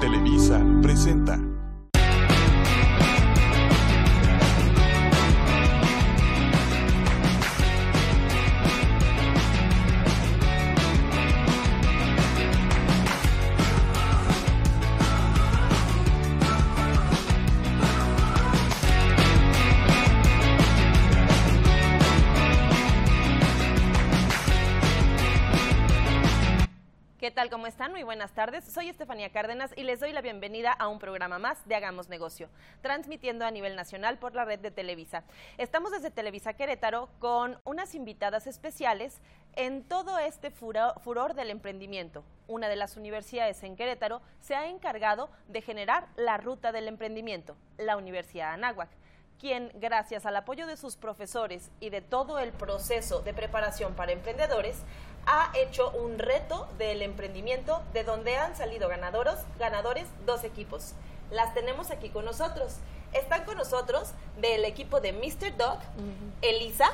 Televisa presenta. Muy buenas tardes. Soy Estefanía Cárdenas y les doy la bienvenida a un programa más de Hagamos Negocio, transmitiendo a nivel nacional por la red de Televisa. Estamos desde Televisa Querétaro con unas invitadas especiales en todo este furo- furor del emprendimiento. Una de las universidades en Querétaro se ha encargado de generar la ruta del emprendimiento, la Universidad Anáhuac quien, gracias al apoyo de sus profesores y de todo el proceso de preparación para emprendedores, ha hecho un reto del emprendimiento de donde han salido ganadores, ganadores dos equipos. Las tenemos aquí con nosotros. Están con nosotros del equipo de Mr. Dog, Elisa,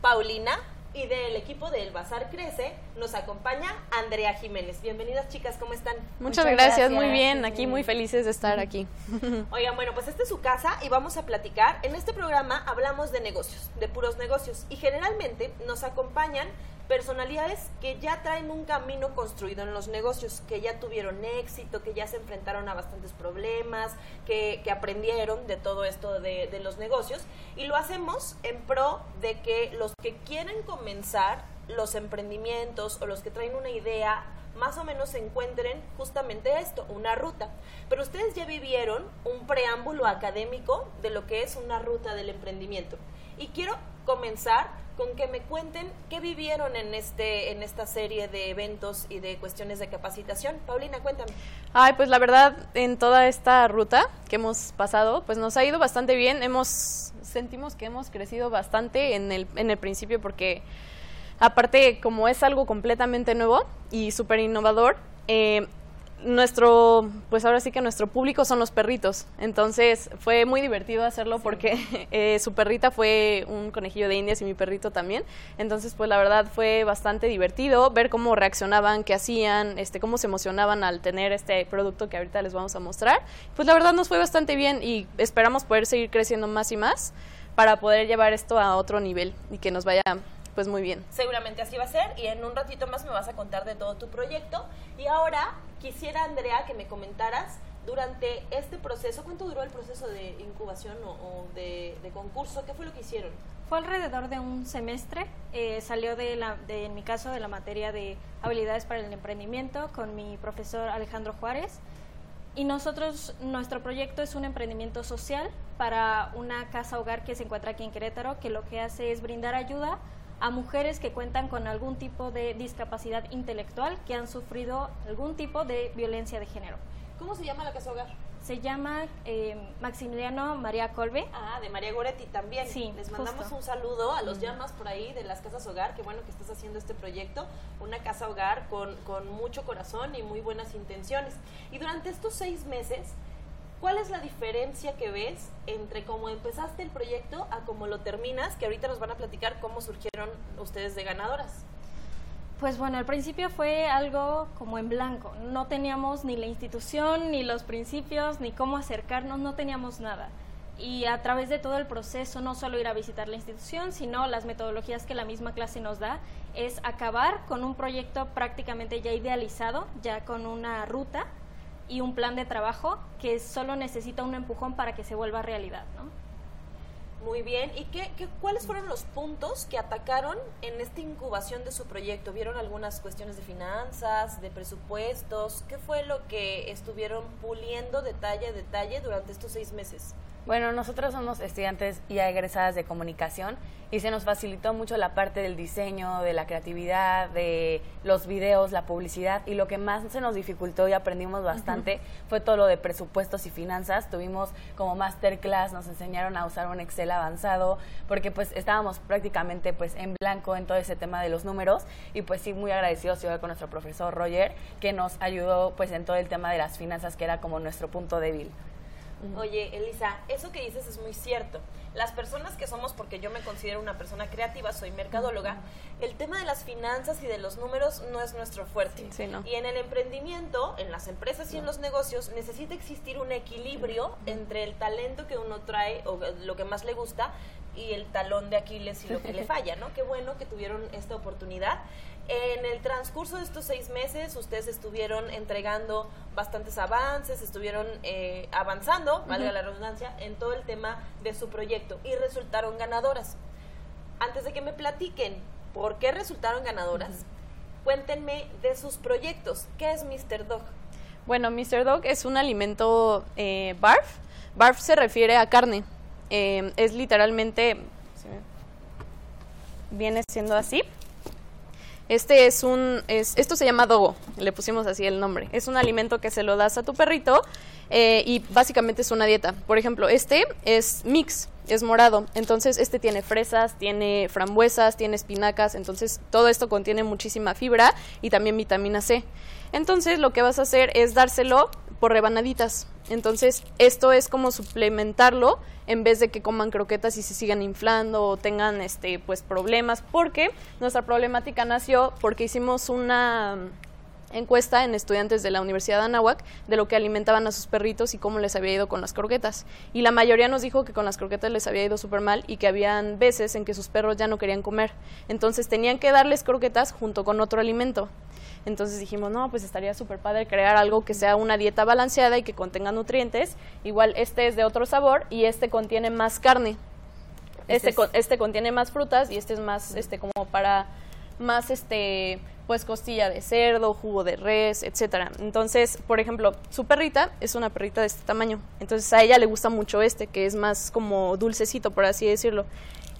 Paulina y del equipo del Bazar Crece nos acompaña Andrea Jiménez. Bienvenidas chicas, ¿cómo están? Muchas, gracias, muy bien, aquí muy felices de estar aquí. Oigan, bueno, pues esta es su casa y vamos a platicar. En este programa hablamos de negocios, de puros negocios. Y generalmente nos acompañan personalidades que ya traen un camino construido en los negocios, que ya tuvieron éxito, que ya se enfrentaron a bastantes problemas, que, que aprendieron de todo esto de, de los negocios. Y lo hacemos en pro de que los que quieren comenzar los emprendimientos o los que traen una idea más o menos encuentren justamente esto, una ruta. Pero ustedes ya vivieron un preámbulo académico de lo que es una ruta del emprendimiento. Y quiero comenzar con que me cuenten qué vivieron en este en esta serie de eventos y de cuestiones de capacitación. Paulina, cuéntame. Ay, pues la verdad, en toda esta ruta que hemos pasado, pues nos ha ido bastante bien. Hemos, sentimos que hemos crecido bastante en el, en el principio porque, aparte, como es algo completamente nuevo y súper innovador, eh, nuestro, pues ahora sí que nuestro público son los perritos. Entonces fue muy divertido hacerlo porque eh, su perrita fue un conejillo de indias y mi perrito también. Entonces, pues la verdad fue bastante divertido ver cómo reaccionaban, qué hacían, este, cómo se emocionaban al tener este producto que ahorita les vamos a mostrar. Pues la verdad nos fue bastante bien y esperamos poder seguir creciendo más y más para poder llevar esto a otro nivel y que nos vaya pues muy bien. Seguramente así va a ser y en un ratito más me vas a contar de todo tu proyecto. Y ahora quisiera, Andrea, que me comentaras durante este proceso, ¿cuánto duró el proceso de incubación o, o de, de concurso? ¿Qué fue lo que hicieron? Fue alrededor de un semestre. eh, salió de, la, de, en mi caso, de la materia de habilidades para el emprendimiento con mi profesor Alejandro Juárez. Y nosotros, nuestro proyecto es un emprendimiento social para una casa hogar que se encuentra aquí en Querétaro, que lo que hace es brindar ayuda a mujeres que cuentan con algún tipo de discapacidad intelectual que han sufrido algún tipo de violencia de género. ¿Cómo se llama la casa hogar? Se llama eh, Maximiliano María Colbe. Ah, de María Goretti también. Sí, Les mandamos justo. un saludo a los llamas por ahí de las casas hogar. Qué bueno que estás haciendo este proyecto. Una casa hogar con, con mucho corazón y muy buenas intenciones. Y durante estos seis meses, ¿cuál es la diferencia que ves entre cómo empezaste el proyecto a cómo lo terminas? Que ahorita nos van a platicar cómo surgieron ustedes de ganadoras. Pues bueno, al principio fue algo como en blanco. No teníamos ni la institución, ni los principios, ni cómo acercarnos, no teníamos nada. Y a través de todo el proceso, no solo ir a visitar la institución, sino las metodologías que la misma clase nos da, es acabar con un proyecto prácticamente ya idealizado, ya con una ruta y un plan de trabajo que solo necesita un empujón para que se vuelva realidad, ¿no? Muy bien. ¿Y qué, qué, cuáles fueron los puntos que atacaron en esta incubación de su proyecto? ¿Vieron algunas cuestiones de finanzas, de presupuestos? ¿Qué fue lo que estuvieron puliendo detalle a detalle durante estos seis meses? Bueno, nosotros somos estudiantes ya egresadas de comunicación y se nos facilitó mucho la parte del diseño, de la creatividad, de los videos, la publicidad y lo que más se nos dificultó y aprendimos bastante fue todo lo de presupuestos y finanzas. Tuvimos como masterclass, nos enseñaron a usar un Excel avanzado porque pues estábamos prácticamente pues en blanco en todo ese tema de los números y pues sí muy agradecidos igual con nuestro profesor Roger que nos ayudó pues en todo el tema de las finanzas que era como nuestro punto débil. Oye, Elisa, eso que dices es muy cierto. Las personas que somos, porque yo me considero una persona creativa, soy mercadóloga, el tema de las finanzas y de los números no es nuestro fuerte. Sí, no. Y en el emprendimiento, en las empresas y en los negocios, necesita existir un equilibrio entre el talento que uno trae o lo que más le gusta y el talón de Aquiles y lo que le falla, ¿no? Qué bueno que tuvieron esta oportunidad. En el transcurso de estos seis meses, ustedes estuvieron entregando bastantes avances, estuvieron eh, avanzando, valga la redundancia, en todo el tema de su proyecto y resultaron ganadoras. Antes de que me platiquen por qué resultaron ganadoras, cuéntenme de sus proyectos. ¿Qué es Mr. Dog? Bueno, Mr. Dog es un alimento eh, barf. Barf se refiere a carne. Eh, es literalmente, viene siendo así. Este es un, es, esto se llama dogo, le pusimos así el nombre. Es un alimento que se lo das a tu perrito eh, y básicamente es una dieta. Por ejemplo, este es mix, es morado. Entonces, este tiene fresas, tiene frambuesas, tiene espinacas. Entonces, todo esto contiene muchísima fibra y también vitamina C. Entonces, lo que vas a hacer es dárselo por rebanaditas. Entonces, esto es como suplementarlo en vez de que coman croquetas y se sigan inflando o tengan este pues problemas, porque nuestra problemática nació porque hicimos una encuesta en estudiantes de la Universidad de Anáhuac de lo que alimentaban a sus perritos y cómo les había ido con las croquetas. Y la mayoría nos dijo que con las croquetas les había ido súper mal y que habían veces en que sus perros ya no querían comer. Entonces tenían que darles croquetas junto con otro alimento. Entonces dijimos, no, pues estaría súper padre crear algo que sea una dieta balanceada y que contenga nutrientes. Igual este es de otro sabor y este contiene más carne. Este, Este con- este contiene más frutas y este es más, este, como para más, este, pues costilla de cerdo, jugo de res, etcétera. Entonces, por ejemplo, su perrita es una perrita de este tamaño. Entonces a ella le gusta mucho este, que es más como dulcecito, por así decirlo.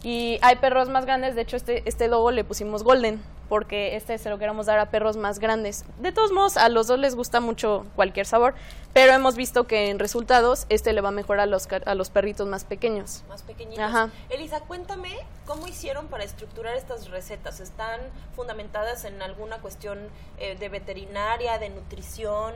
Y hay perros más grandes, de hecho este, este logo le pusimos golden, porque este se lo queremos dar a perros más grandes. De todos modos, a los dos les gusta mucho cualquier sabor, pero hemos visto que en resultados este le va mejor a los, a los perritos más pequeños. más pequeñitos. Ajá. Elisa, cuéntame cómo hicieron para estructurar estas recetas. ¿Están fundamentadas en alguna cuestión eh, de veterinaria, de nutrición?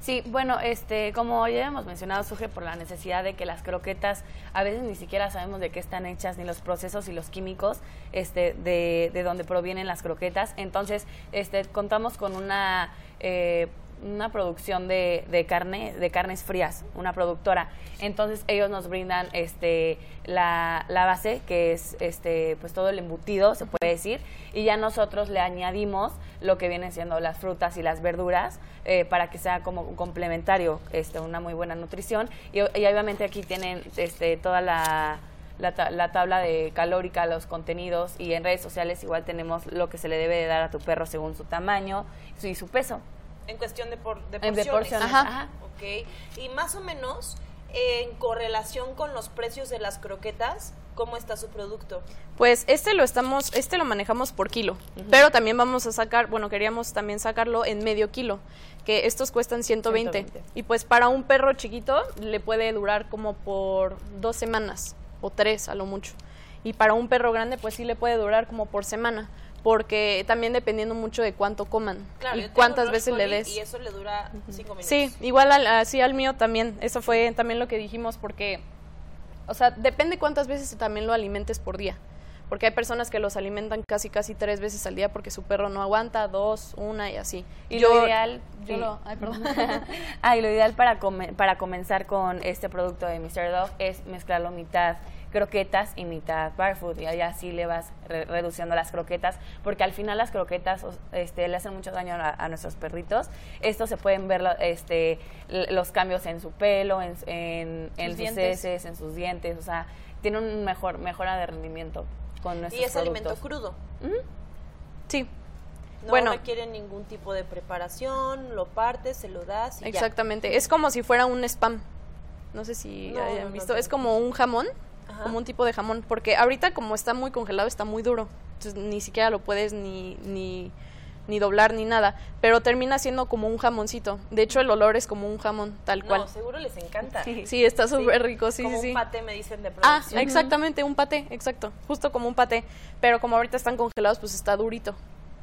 Sí, bueno, este, como ya hemos mencionado, surge por la necesidad de que las croquetas a veces ni siquiera sabemos de qué están hechas, ni los procesos y los químicos este, de, de donde provienen las croquetas. Entonces, este, contamos con una, eh, una producción de, de carne, de carnes frías, una productora. Entonces, ellos nos brindan este, la, la base, que es este, pues todo el embutido, se puede decir, y ya nosotros le añadimos lo que vienen siendo las frutas y las verduras eh, para que sea como un complementario, este, una muy buena nutrición. Y, y obviamente aquí tienen este, toda la, la, ta- la tabla de calórica, los contenidos y en redes sociales igual tenemos lo que se le debe de dar a tu perro según su tamaño y su peso. En cuestión de, por, de Eh, porciones. de porciones, Ajá. ajá. Ok. Y más o menos, en correlación con los precios de las croquetas, ¿cómo está su producto? Pues este lo estamos, este lo manejamos por kilo, pero también vamos a sacar, bueno, queríamos también sacarlo en medio kilo, que estos cuestan 120, 120. y pues para un perro chiquito le puede durar como por dos semanas o tres a lo mucho, y para un perro grande pues sí le puede durar como por semana, porque también dependiendo mucho de cuánto coman Claro, y cuántas veces le des. Y eso le dura cinco minutos. Sí, igual al, así al mío también. Eso fue también lo que dijimos porque, o sea, depende cuántas veces también lo alimentes por día. Porque hay personas que los alimentan casi, casi tres veces al día porque su perro no aguanta, dos, una y así. Y Yo- lo ideal, yo sí. lo- ay, perdón. ah, y lo ideal para, come- para comenzar con este producto de Mr. Dog es mezclarlo mitad croquetas y mitad bar food y ahí así le vas re- reduciendo las croquetas porque al final las croquetas este, le hacen mucho daño a, a nuestros perritos estos se pueden ver este, los cambios en su pelo en, en, en Sus heces en sus dientes o sea tiene un mejor mejora de rendimiento con nuestros Y es alimento crudo. Sí, No Bueno. requiere ningún tipo de preparación, lo partes, se lo das y ya. exactamente. Es como si fuera un spam. No sé si No, hayan no, visto. es como un jamón, Ajá. como un tipo de jamón. Porque ahorita como está muy congelado, está muy duro. Entonces ni siquiera lo puedes ni, ni, ni doblar ni nada. Pero termina siendo como un jamoncito. De hecho, el olor es como un jamón, tal No, cual. seguro les encanta. Sí, está súper rico, sí, Como sí, un paté me dicen de Ah, producción. exactamente, un paté, exacto. Justo como un paté. Pero como ahorita están congelados, pues está durito.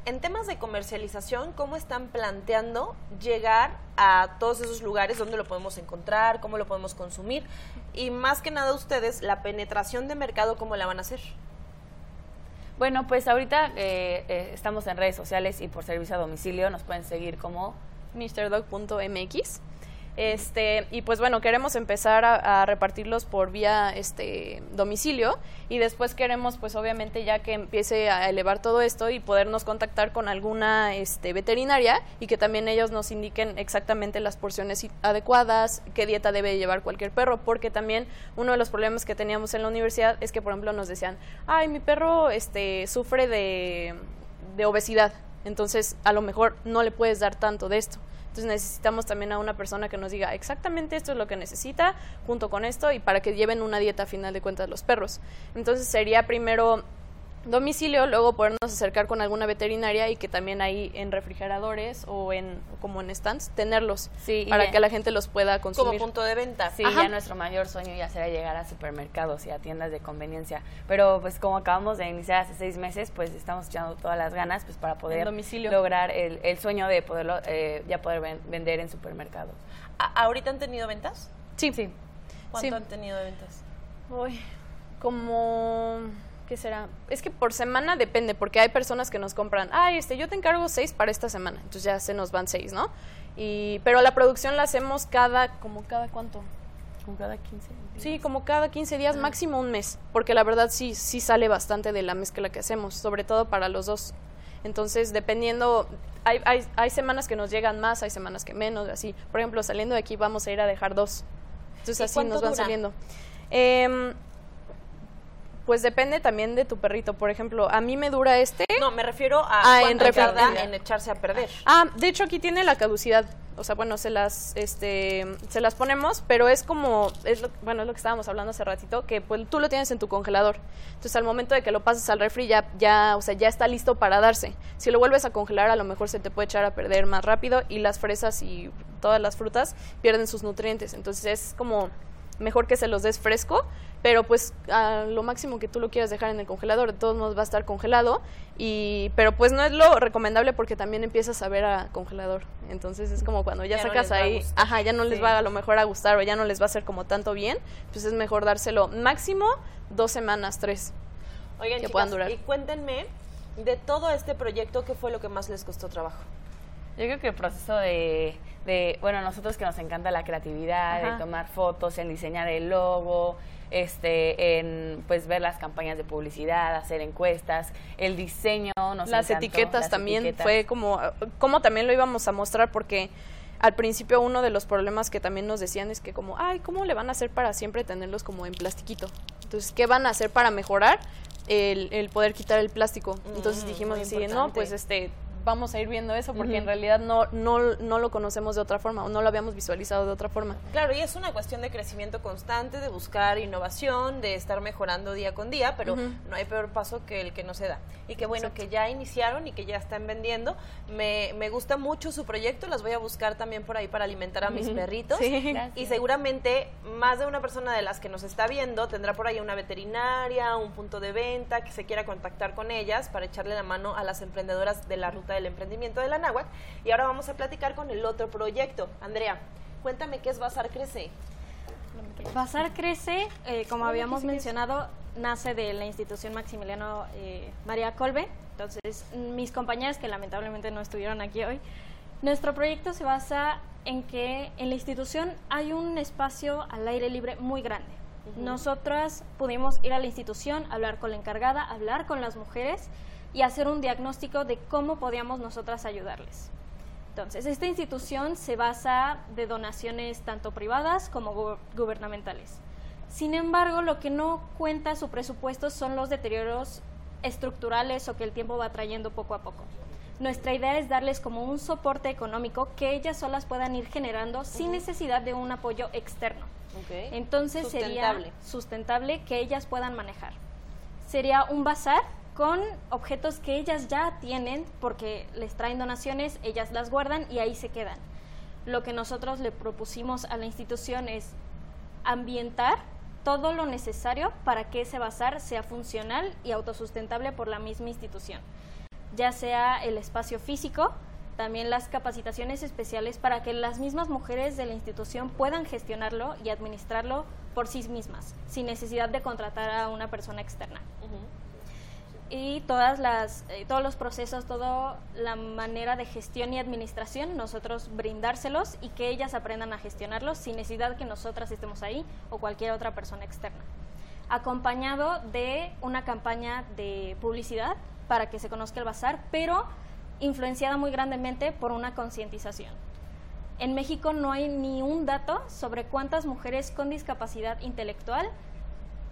En temas de comercialización, ¿cómo están planteando llegar a todos esos lugares donde lo podemos encontrar, cómo lo podemos consumir? Y más que nada ustedes, la penetración de mercado, ¿cómo la van a hacer? Bueno, pues ahorita eh, eh, estamos en redes sociales y por servicio a domicilio nos pueden seguir como mrdog.mx. Este, y pues bueno, queremos empezar a, repartirlos por vía este domicilio y después queremos pues obviamente ya que empiece a elevar todo esto y podernos contactar con alguna este, veterinaria y que también ellos nos indiquen exactamente las porciones adecuadas, qué dieta debe llevar cualquier perro, porque también uno de los problemas que teníamos en la universidad es que por ejemplo nos decían, ay, mi perro este, sufre de obesidad, entonces a lo mejor no le puedes dar tanto de esto. Entonces necesitamos también a una persona que nos diga exactamente esto es lo que necesita junto con esto y para que lleven una dieta a final de cuentas los perros. Entonces sería primero domicilio, luego podernos acercar con alguna veterinaria y que también ahí en refrigeradores o en como en stands tenerlos sí, para que la gente los pueda consumir. Como punto de venta. Sí, Ajá. ya nuestro mayor sueño ya será llegar a supermercados y a tiendas de conveniencia. Pero pues como acabamos de iniciar hace seis meses, pues estamos echando todas las ganas pues para poder lograr el, el, sueño de poderlo eh, ya poder ven, vender en supermercados. ¿A ¿Ahorita han tenido ventas? Sí. sí. ¿Cuánto sí. han tenido de ventas? Uy, como ¿qué será? Es que por semana depende, porque hay personas que nos compran, ay, este, yo te encargo seis para esta semana, entonces ya se nos van seis, ¿no? Y, pero la producción la hacemos cada, como cada cuánto? Como cada 15 días. Sí, como cada 15 días, ah. máximo un mes, porque la verdad sí, sí sale bastante de la mezcla que hacemos, sobre todo para los dos. Entonces, dependiendo, hay, hay, hay semanas que nos llegan más, hay semanas que menos, así. Por ejemplo, saliendo de aquí vamos a ir a dejar dos. Entonces así nos van dura? saliendo. Eh, pues depende también de tu perrito. Por ejemplo, a mí me dura este. No, me refiero a Ah, cuánto en tarda en echarse a perder. Ah, de hecho aquí tiene la caducidad. O sea, bueno, se las, este, se las ponemos, pero es como, es lo, bueno, es lo que estábamos hablando hace ratito, que pues tú lo tienes en tu congelador. Entonces al momento de que lo pasas al refri ya, ya, o sea, ya está listo para darse. Si lo vuelves a congelar, a lo mejor se te puede echar a perder más rápido y las fresas y todas las frutas pierden sus nutrientes. Entonces es como mejor que se los des fresco, pero pues a lo máximo que tú lo quieras dejar en el congelador, de todos modos va a estar congelado, y pero pues no es lo recomendable porque también empiezas a ver a congelador, entonces es como cuando ya, sacas ahí, ajá, ya no les Sí. va a lo mejor a gustar o ya no les va a hacer como tanto bien, pues es mejor dárselo máximo dos semanas, tres. Oigan, que chicas, puedan durar. y cuéntenme de todo este proyecto, ¿qué fue lo que más les costó trabajo? Yo creo que el proceso de, de, bueno, nosotros que nos encanta la creatividad, Ajá. de tomar fotos, en diseñar el logo, este, en pues ver las campañas de publicidad, hacer encuestas, el diseño, nos las encantó, etiquetas las también etiquetas. fue como como también lo íbamos a mostrar porque al principio uno de los problemas que también nos decían es que como ay cómo le van a hacer para siempre tenerlos como en plastiquito entonces qué van a hacer para mejorar el, el poder quitar el plástico entonces Mm, dijimos así no pues este vamos a ir viendo eso porque Ujú. en realidad no, no, no lo conocemos de otra forma o no lo habíamos visualizado de otra forma Claro, y es una cuestión de crecimiento constante, de buscar innovación, de estar mejorando día con día, pero Ujú. no hay peor paso que el que no se da. Y que bueno, que ya iniciaron y que ya están vendiendo. Me, me gusta mucho su proyecto, las voy a buscar también por ahí para alimentar a mis perritos. Sí. Y seguramente más de una persona de las que nos está viendo tendrá por ahí una veterinaria, un punto de venta, que se quiera contactar con ellas para echarle la mano a las emprendedoras de la ruta del emprendimiento de la Náhuac. Y ahora vamos a platicar con el otro proyecto. Andrea, cuéntame qué es Bazar Crece. Bazar Crece, eh, como habíamos mencionado, nace de la institución Maximiliano eh, María Colbe. Entonces, mis compañeras que lamentablemente no estuvieron aquí hoy, nuestro proyecto se basa en que en la institución hay un espacio al aire libre muy grande. Nosotras pudimos ir a la institución, hablar con la encargada, hablar con las mujeres y hacer un diagnóstico de cómo podíamos nosotras ayudarles. Entonces, esta institución se basa de donaciones tanto privadas como gu- gubernamentales. Sin embargo, lo que no cuenta su presupuesto son los deterioros estructurales o que el tiempo va trayendo poco a poco. Nuestra idea es darles como un soporte económico que ellas solas puedan ir generando sin necesidad de un apoyo externo. Entonces Sustentable. sería sustentable que ellas puedan manejar. Sería un bazar con objetos que ellas ya tienen porque les traen donaciones, ellas las guardan y ahí se quedan. Lo que nosotros le propusimos a la institución es ambientar todo lo necesario para que ese bazar sea funcional y autosustentable por la misma institución. ya sea el espacio físico, también las capacitaciones especiales para que las mismas mujeres de la institución puedan gestionarlo y administrarlo por sí mismas, sin necesidad de contratar a una persona externa. Y todas las, eh, todos los procesos, toda la manera de gestión y administración, nosotros brindárselos y que ellas aprendan a gestionarlos sin necesidad que nosotras estemos ahí o cualquier otra persona externa. Acompañado de una campaña de publicidad para que se conozca el bazar, pero influenciada muy grandemente por una concientización. En México no hay ni un dato sobre cuántas mujeres con discapacidad intelectual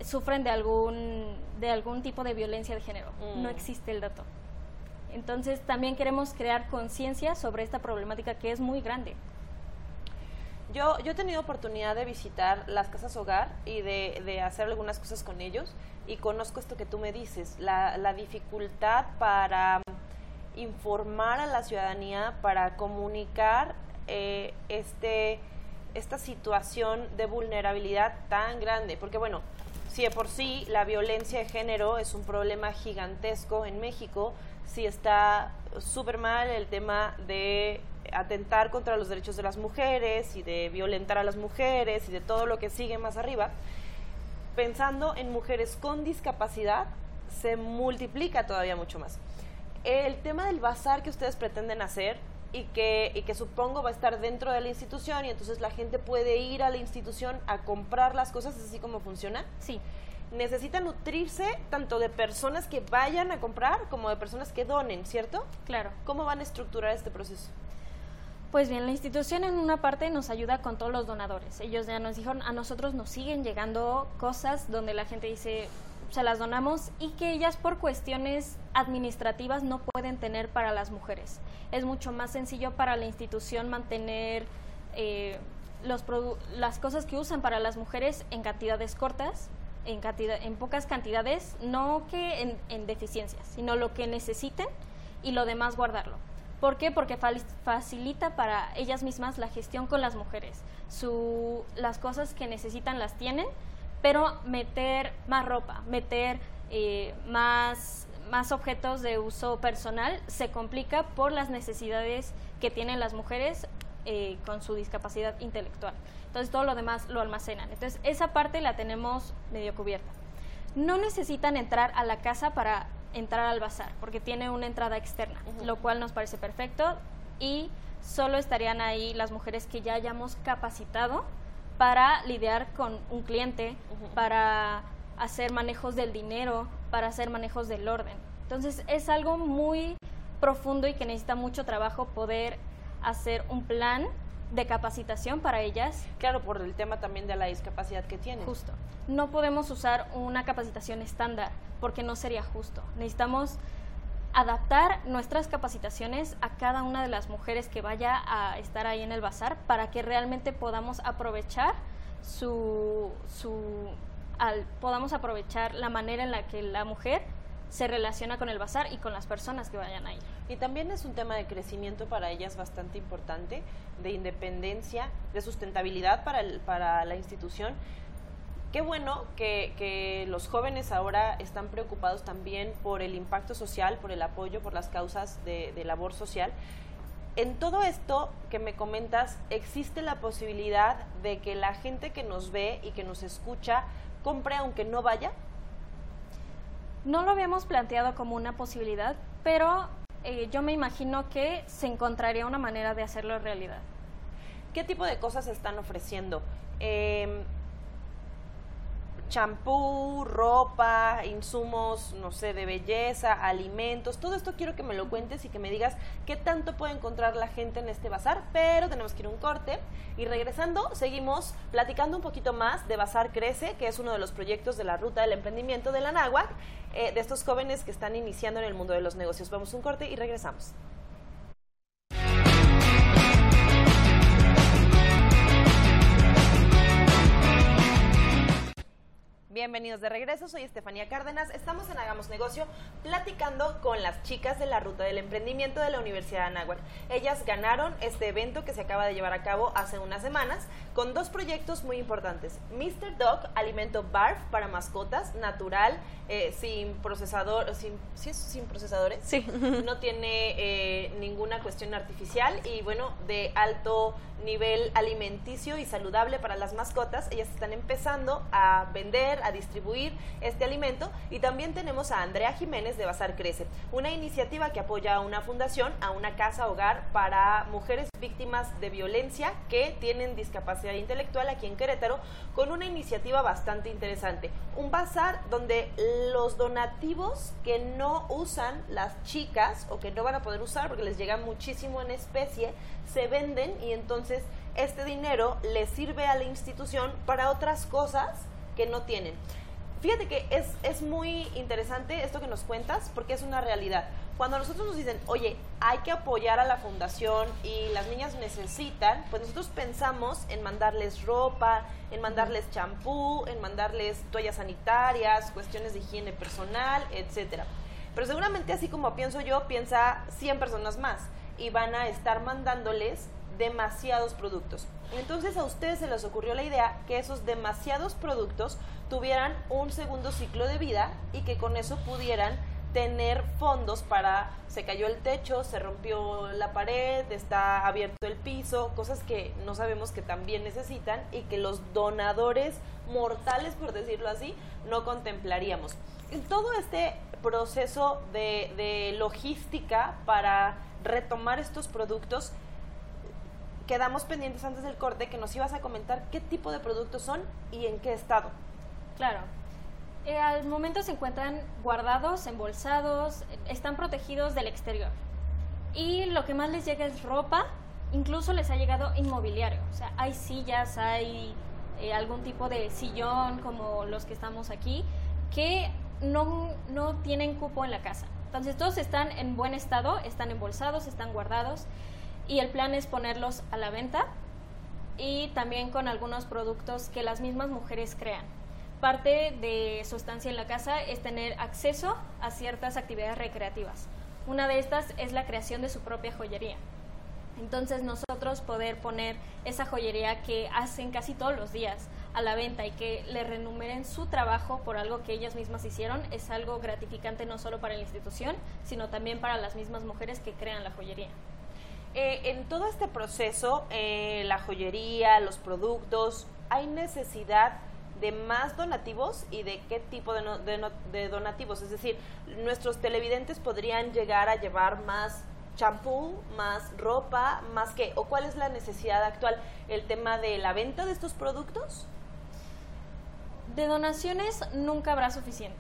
sufren de algún, de algún tipo de violencia de género. Mm. No existe el dato. Entonces también queremos crear conciencia sobre esta problemática que es muy grande. Yo, yo he tenido oportunidad de visitar las casas hogar y de, de hacer algunas cosas con ellos y conozco esto que tú me dices, la, la dificultad para informar a la ciudadanía, para comunicar eh, este, esta situación de vulnerabilidad tan grande. Porque bueno, si de por sí la violencia de género es un problema gigantesco en México, si está súper mal el tema de atentar contra los derechos de las mujeres y de violentar a las mujeres y de todo lo que sigue más arriba, pensando en mujeres con discapacidad, se multiplica todavía mucho más. El tema del bazar que ustedes pretenden hacer y que, y que supongo va a estar dentro de la institución y entonces la gente puede ir a la institución a comprar las cosas, ¿es así como funciona? Sí, Necesita nutrirse tanto de personas que vayan a comprar como de personas que donen, ¿cierto? claro. ¿Cómo van a estructurar este proceso? Pues bien, la institución en una parte nos ayuda con todos los donadores. Ellos ya nos dijeron, a nosotros nos siguen llegando cosas donde la gente dice, se las donamos y que ellas por cuestiones administrativas no pueden tener para las mujeres. Es mucho más sencillo para la institución mantener eh, los las cosas que usan para las mujeres en cantidades cortas, en, cantidad, en pocas cantidades, no que en, en deficiencias, sino lo que necesiten y lo demás guardarlo. ¿Por qué? Porque facilita para ellas mismas la gestión con las mujeres. Su, las cosas que necesitan las tienen, pero meter más ropa, meter eh, más, más objetos de uso personal se complica por las necesidades que tienen las mujeres eh, con su discapacidad intelectual. Entonces todo lo demás lo almacenan. Entonces esa parte la tenemos medio cubierta. No necesitan entrar a la casa para entrar al bazar, porque tiene una entrada externa, lo cual nos parece perfecto y solo estarían ahí las mujeres que ya hayamos capacitado para lidiar con un cliente, para hacer manejos del dinero, para hacer manejos del orden. Entonces es algo muy profundo y que necesita mucho trabajo poder hacer un plan de capacitación para ellas Claro, por el tema también de la discapacidad que tienen. Justo. No podemos usar una capacitación estándar porque no sería justo. Necesitamos adaptar nuestras capacitaciones a cada una de las mujeres que vaya a estar ahí en el bazar para que realmente podamos aprovechar su, su al- podamos aprovechar la manera en la que la mujer se relaciona con el bazar y con las personas que vayan ahí. Y también es un tema de crecimiento para ellas bastante importante, de independencia, de sustentabilidad para, el- para la institución. Qué bueno que, que los jóvenes ahora están preocupados también por el impacto social, por el apoyo, por las causas de, de labor social. En todo esto que me comentas, ¿existe la posibilidad de que la gente que nos ve y que nos escucha compre aunque no vaya? No lo habíamos planteado como una posibilidad, pero eh, yo me imagino que se encontraría una manera de hacerlo realidad. ¿Qué tipo de cosas están ofreciendo? Em, champú, ropa, insumos, no sé, de belleza, alimentos, todo esto quiero que me lo cuentes y que me digas qué tanto puede encontrar la gente en este bazar, pero tenemos que ir a un corte y regresando seguimos platicando un poquito más de Bazar Crece, que es uno de los proyectos de la Ruta del Emprendimiento de la NAWAC, eh, de estos jóvenes que están iniciando en el mundo de los negocios. Vamos un corte y regresamos. Bienvenidos de regreso. Soy Estefanía Cárdenas. Estamos en Hagamos Negocio platicando con las chicas de la Ruta del Emprendimiento de la Universidad de Anáhuac. Ellas ganaron este evento que se acaba de llevar a cabo hace unas semanas con dos proyectos muy importantes. Mr. Dog, alimento barf para mascotas, natural, eh, sin procesador, sin, ¿sí es sin procesadores. Sí. No tiene eh, ninguna cuestión artificial y bueno, de alto nivel alimenticio y saludable para las mascotas. Ellas están empezando a vender, a distribuir este alimento. Y también tenemos a Andrea Jiménez de Bazar Crece, una iniciativa que apoya a una fundación, a una casa hogar para mujeres víctimas de violencia que tienen discapacidad intelectual aquí en Querétaro, con una iniciativa bastante interesante. Un bazar donde los donativos que no usan las chicas o que no van a poder usar porque les llega muchísimo en especie, se venden y entonces este dinero les sirve a la institución para otras cosas que no tienen. Fíjate que es, es muy interesante esto que nos cuentas porque es una realidad. Cuando nosotros nos dicen, oye, hay que apoyar a la fundación y las niñas necesitan, pues nosotros pensamos en mandarles ropa, en mandarles champú, en mandarles toallas sanitarias, cuestiones de higiene personal, etcétera. Pero seguramente así como pienso yo, piensa 100 personas más y van a estar mandándoles demasiados productos. Entonces a ustedes se les ocurrió la idea que esos demasiados productos tuvieran un segundo ciclo de vida y que con eso pudieran tener fondos para se cayó el techo, se rompió la pared, está abierto el piso, cosas que no sabemos que también necesitan y que los donadores mortales, por decirlo así, no contemplaríamos. En todo este proceso de, de logística para retomar estos productos, quedamos pendientes antes del corte que nos ibas a comentar qué tipo de productos son y en qué estado. Claro. Eh, al momento se encuentran guardados, embolsados, están protegidos del exterior. Y lo que más les llega es ropa, incluso les ha llegado inmobiliario. O sea, hay sillas, hay eh, algún tipo de sillón como los que estamos aquí, que no, no tienen cupo en la casa. Entonces todos están en buen estado, están embolsados, están guardados y el plan es ponerlos a la venta y también con algunos productos que las mismas mujeres crean. Parte de su estancia en la casa es tener acceso a ciertas actividades recreativas. Una de estas es la creación de su propia joyería. Entonces nosotros poder poner esa joyería que hacen casi todos los días a la venta y que le renumeren su trabajo por algo que ellas mismas hicieron es algo gratificante no solo para la institución, sino también para las mismas mujeres que crean la joyería. Eh, en todo este proceso, eh, la joyería, los productos, ¿hay necesidad de más donativos y de qué tipo de, no- de no- de donativos? Es decir, nuestros televidentes podrían llegar a llevar más champú, más ropa, más qué, o cuál es la necesidad actual, el tema de la venta de estos productos. De donaciones nunca habrá suficiente.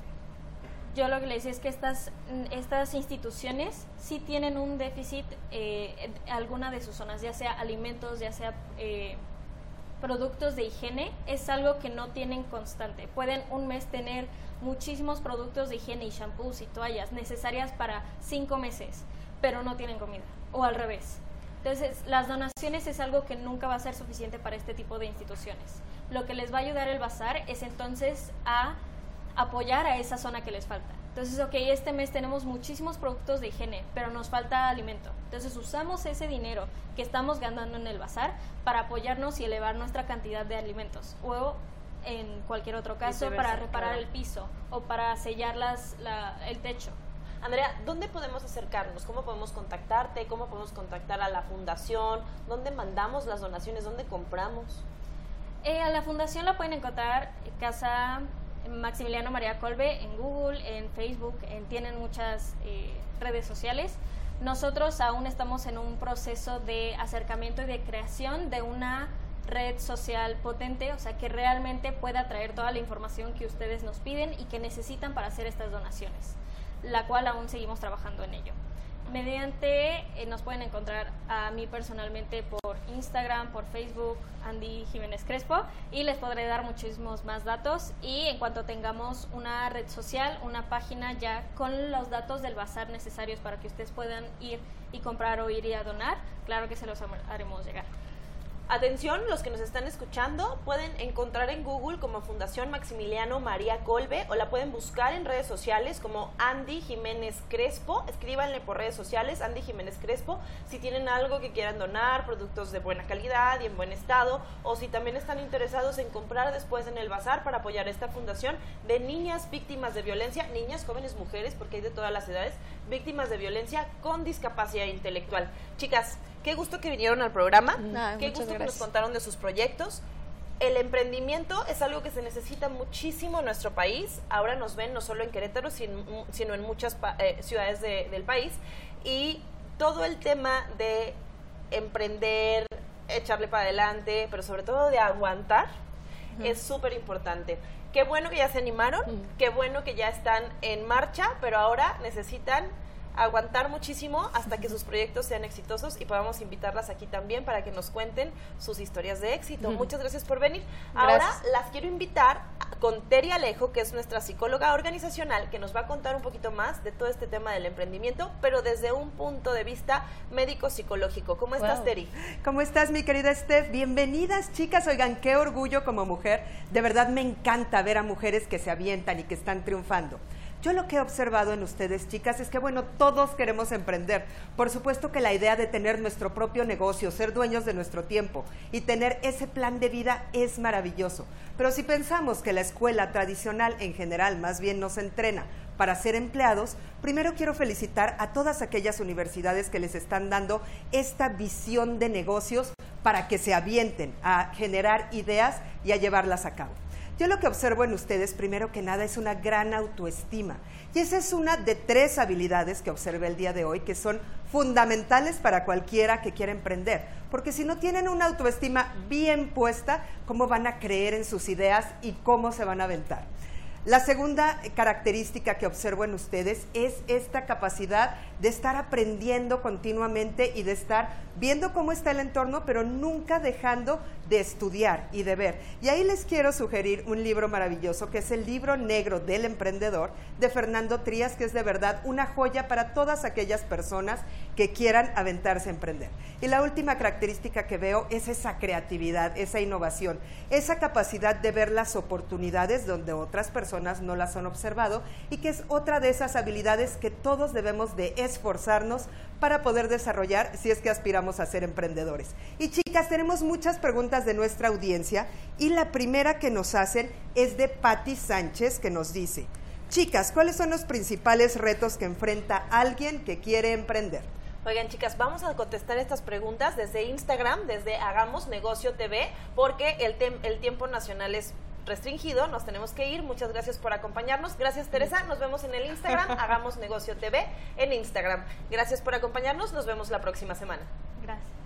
Yo lo que le decía es que estas, estas instituciones sí tienen un déficit eh, en alguna de sus zonas, ya sea alimentos, ya sea eh, productos de higiene, es algo que no tienen constante. Pueden un mes tener muchísimos productos de higiene y shampoos y toallas necesarias para cinco meses, pero no tienen comida, o al revés. Entonces, las donaciones es algo que nunca va a ser suficiente para este tipo de instituciones. Lo que les va a ayudar el bazar es entonces a apoyar a esa zona que les falta. Entonces, ok, este mes tenemos muchísimos productos de higiene, pero nos falta alimento. Entonces, usamos ese dinero que estamos ganando en el bazar para apoyarnos y elevar nuestra cantidad de alimentos. O en cualquier otro caso, para reparar claro. el piso o para sellar las, la- el techo. Andrea, ¿dónde podemos acercarnos? ¿Cómo podemos contactarte? ¿Cómo podemos contactar a la fundación? ¿Dónde mandamos las donaciones? ¿Dónde compramos? Eh, a la fundación la pueden encontrar en Casa Maximiliano María Colbe en Google, en Facebook, en- tienen muchas eh, redes sociales. Nosotros aún estamos en un proceso de acercamiento y de creación de una red social potente, o sea, que realmente pueda traer toda la información que ustedes nos piden y que necesitan para hacer estas donaciones, la cual aún seguimos trabajando en ello. Mediante, eh, nos pueden encontrar a mí personalmente por Instagram, por Facebook, Andy Jiménez Crespo, y les podré dar muchísimos más datos. Y en cuanto tengamos una red social, una página ya con los datos del bazar necesarios para que ustedes puedan ir y comprar o ir y a donar, claro que se los haremos llegar. Atención, los que nos están escuchando pueden encontrar en Google como Fundación Maximiliano María Colbe o la pueden buscar en redes sociales como Andy Jiménez Crespo. Escríbanle por redes sociales Andy Jiménez Crespo si tienen algo que quieran donar, productos de buena calidad y en buen estado, o si también están interesados en comprar después en el bazar para apoyar esta fundación de niñas víctimas de violencia, niñas, jóvenes, mujeres, porque hay de todas las edades, víctimas de violencia con discapacidad intelectual. Chicas, Qué gusto que vinieron al programa. Qué gusto que nos contaron de sus proyectos. El emprendimiento es algo que se necesita muchísimo en nuestro país. Ahora nos ven no solo en Querétaro, sino en muchas eh, ciudades del país. Y todo el tema de emprender, echarle para adelante, pero sobre todo de aguantar, es súper importante. Qué bueno que ya se animaron, qué bueno que ya están en marcha, pero ahora necesitan aguantar muchísimo hasta que sus proyectos sean exitosos y podamos invitarlas aquí también para que nos cuenten sus historias de éxito. Muchas gracias por venir. Ahora las quiero invitar con Teri Alejo, que es nuestra psicóloga organizacional, que nos va a contar un poquito más de todo este tema del emprendimiento, pero desde un punto de vista médico-psicológico. ¿Cómo estás, Teri? ¿Cómo estás, mi querida Steph? Bienvenidas, chicas. Oigan, qué orgullo como mujer. De verdad me encanta ver a mujeres que se avientan y que están triunfando. Yo lo que he observado en ustedes, chicas, es que, bueno, todos queremos emprender. Por supuesto que la idea de tener nuestro propio negocio, ser dueños de nuestro tiempo y tener ese plan de vida es maravilloso. Pero si pensamos que la escuela tradicional en general más bien nos entrena para ser empleados, primero quiero felicitar a todas aquellas universidades que les están dando esta visión de negocios para que se avienten a generar ideas y a llevarlas a cabo. Yo lo que observo en ustedes, primero que nada, es una gran autoestima. Y esa es una de tres habilidades que observé el día de hoy que son fundamentales para cualquiera que quiera emprender. Porque si no tienen una autoestima bien puesta, ¿cómo van a creer en sus ideas y cómo se van a aventar? La segunda característica que observo en ustedes es esta capacidad de estar aprendiendo continuamente y de estar viendo cómo está el entorno, pero nunca dejando de estudiar y de ver. Y ahí les quiero sugerir un libro maravilloso que es el libro negro del emprendedor de Fernando Trías, que es de verdad una joya para todas aquellas personas que quieran aventarse a emprender. Y la última característica que veo es esa creatividad, esa innovación, esa capacidad de ver las oportunidades donde otras personas no las han observado y que es otra de esas habilidades que todos debemos de esforzarnos para poder desarrollar si es que aspiramos a ser emprendedores. Y chicas, tenemos muchas preguntas de nuestra audiencia y la primera que nos hacen es de Patti Sánchez que nos dice, chicas, ¿cuáles son los principales retos que enfrenta alguien que quiere emprender? Oigan, chicas, vamos a contestar estas preguntas desde Instagram, desde Hagamos Negocio TV, porque el, el tiempo nacional es restringido, nos tenemos que ir. Muchas gracias por acompañarnos. Gracias Teresa, nos vemos en el Instagram, Hagamos Negocio TV en Instagram. Gracias por acompañarnos, nos vemos la próxima semana. Gracias.